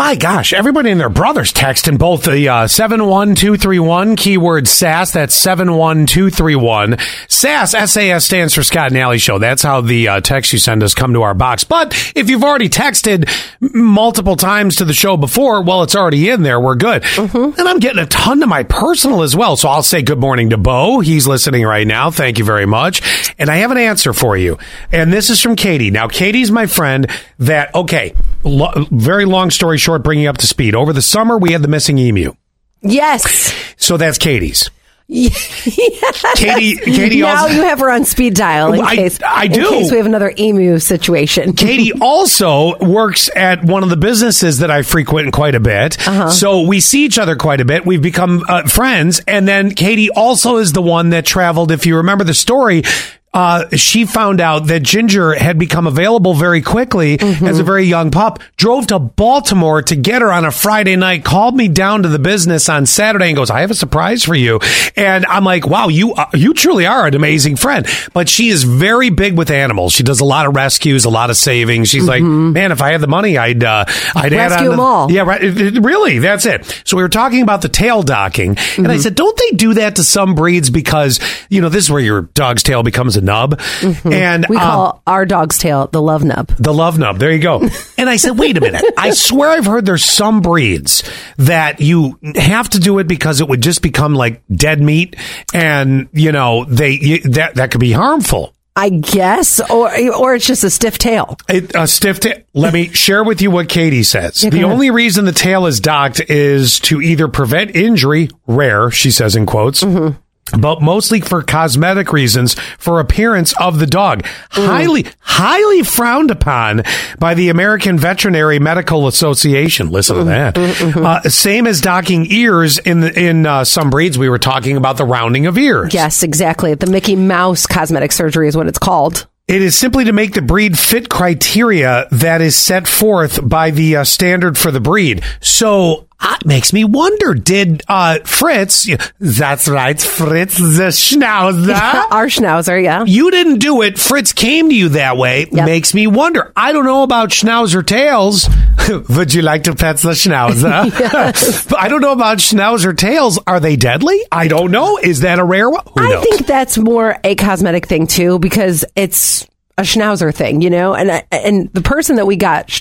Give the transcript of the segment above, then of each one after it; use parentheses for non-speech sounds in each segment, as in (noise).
My gosh, everybody and their brothers texting both the uh, 71231 keyword SAS. That's 71231. SAS, SAS stands for Scott and Alley Show. That's how the uh, text you send us come to our box. But if you've already texted multiple times to the show before, well, it's already in there. We're good. And I'm getting a ton to my personal as well. So I'll say good morning to Bo. He's listening right now. Thank you very much. And I have an answer for you. And this is from Katie. Now, Katie's my friend that, okay, lo- very long story short, bringing up to speed. Over the summer, we had the missing emu. Yes. So that's Katie's. yes. (laughs) Katie, Katie now also, you have her on speed dial in I- case I do. in case we have another emu situation. (laughs) Katie also works at one of the businesses that I frequent quite a bit. Uh-huh. So we see each other quite a bit. We've become uh, friends. And then Katie also is the one that traveled. If you remember the story, uh, she found out that Ginger had become available very quickly Mm-hmm. as a very young pup, drove to Baltimore to get her on a Friday night, called me down to the business on Saturday and goes, I have a surprise for you. And I'm like, wow, you, uh, you truly are an amazing friend. But she is very big with animals. She does a lot of rescues, a lot of savings. She's like, man, if I had the money, I'd, uh, I'd add Mm-hmm. Rescue on the- them all. Yeah, right. It- it- Really, that's it. So we were talking about the tail docking, and I said, don't they do that to some breeds because you know this is where your dog's tail becomes a nub, and we um, call our dog's tail the love nub. the love nub. There you go. (laughs) And I said, wait a minute. I swear I've heard there's some breeds that you have to do it because it would just become like dead meat, and you know they you, that that could be harmful. I guess, or or it's just a stiff tail. It, a stiff tail. Let me share with you what Katie says. Yeah, the ahead. only reason the tail is docked is to either prevent injury, rare, she says in quotes. Mm-hmm. But mostly for cosmetic reasons, for appearance of the dog. Mm. Highly, highly frowned upon by the American Veterinary Medical Association. Listen to that. Mm-hmm. Uh, same as docking ears in the, in uh, some breeds. We were talking about the rounding of ears. Yes, exactly. The Mickey Mouse cosmetic surgery is what it's called. It is simply to make the breed fit criteria that is set forth by the uh, standard for the breed. So that makes me wonder: Did uh, Fritz? That's right, Fritz the Schnauzer. (laughs) Our schnauzer, yeah. You didn't do it. Fritz came to you that way. Yep. Makes me wonder. I don't know about Schnauzer tails. (laughs) Would you like to pet the Schnauzer? (laughs) but I don't know about Schnauzer tails. Are they deadly? I don't know. Is that a rare one? I think that's more a cosmetic thing too, because it's a schnauzer thing, you know. And I- and the person that we got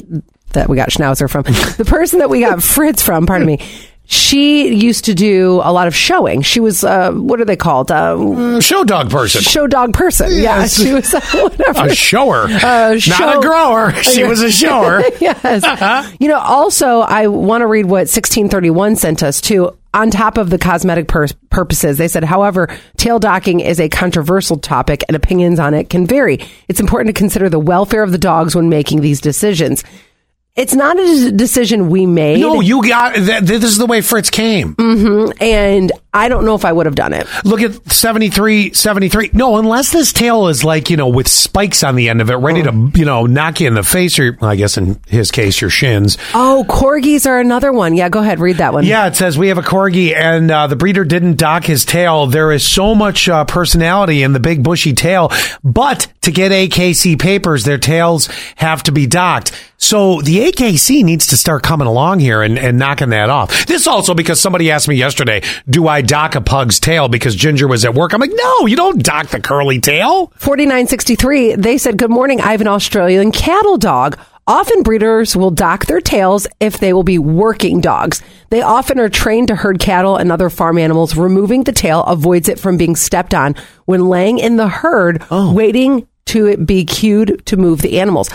that we got schnauzer from, (laughs) the person that we got Fritz from, pardon me. She used to do a lot of showing. She was, uh, what are they called? Uh, show dog person. show dog person. Yes. Yeah, she was uh, (laughs) whatever. A shower. Uh, Not a grower. (laughs) She was a shower. yes. You know, also, I want to read what 1631 sent us too. On top of the cosmetic pur- purposes, they said, however, tail docking is a controversial topic and opinions on it can vary. It's important to consider the welfare of the dogs when making these decisions. It's not a decision we made. No, you got. This is the way Fritz came. Mm-hmm. and I don't know if I would have done it. Look at 73, 73. No, unless this tail is like, you know, with spikes on the end of it, ready to, you know, knock you in the face or, I guess in his case, your shins. Oh, corgis are another one. Yeah, go ahead, read that one. Yeah, it says we have a corgi and uh, the breeder didn't dock his tail. There is so much uh, personality in the big bushy tail, but to get AKC papers, their tails have to be docked. So the AKC needs to start coming along here and, and knocking that off. This also because somebody asked me yesterday, do I dock a pug's tail because Ginger was at work? I'm like, no, you don't dock the curly tail. 4963, they said, Good morning. I have an Australian cattle dog. Often breeders will dock their tails if they will be working dogs. They often are trained to herd cattle and other farm animals. Removing the tail avoids it from being stepped on when laying in the herd, oh. waiting to it be cued to move the animals.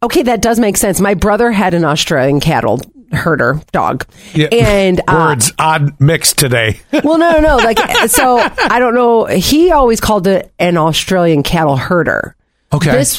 Okay, that does make sense. My brother had an Australian cattle herder dog. And uh, words odd mixed today. (laughs) well, no, no, no. Like, so I don't know. He always called it an Australian cattle herder. Okay. This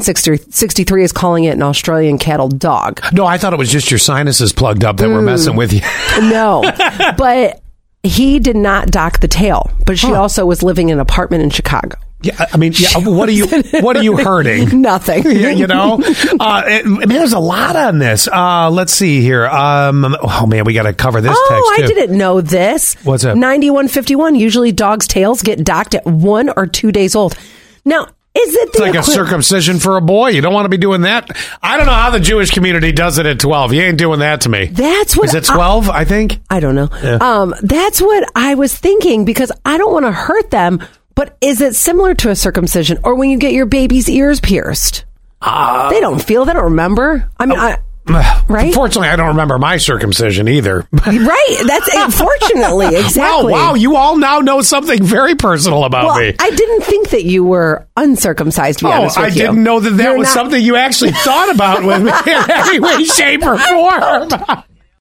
4963 is calling it an Australian cattle dog. no, I thought it was just your sinuses plugged up that Mm. were messing with you. (laughs) No, (laughs) but he did not dock the tail, but she also was living in an apartment in Chicago. Yeah, I mean, yeah. (laughs) What are you? What are you hurting? (laughs) Nothing. yeah, (laughs) you know, uh, it, man, there's a lot on this. Uh, let's see here. Um, oh man, we got to cover this Oh, I didn't know this. What's up? 9151. Usually dogs' tails get docked at one or two days old. Now, Is it It's like a circumcision for a boy. You don't want to be doing that. I don't know how the Jewish community does it at 12. You ain't doing that to me. That's what Is it 12, I think? I don't know. Um, that's what I was thinking because I don't want to hurt them. But is it similar to a circumcision or when you get your baby's ears pierced? Uh, they don't feel. They don't remember. I mean, I, (sighs) Right? Unfortunately, I don't remember my circumcision either. (laughs) right. That's unfortunately (laughs) exactly. Wow, wow, you all now know something very personal about Well, me. I didn't think that you were uncircumcised. To be Oh, honest with I you. didn't know that that You're was not- something you actually thought about with me (laughs) in any way, shape, or form.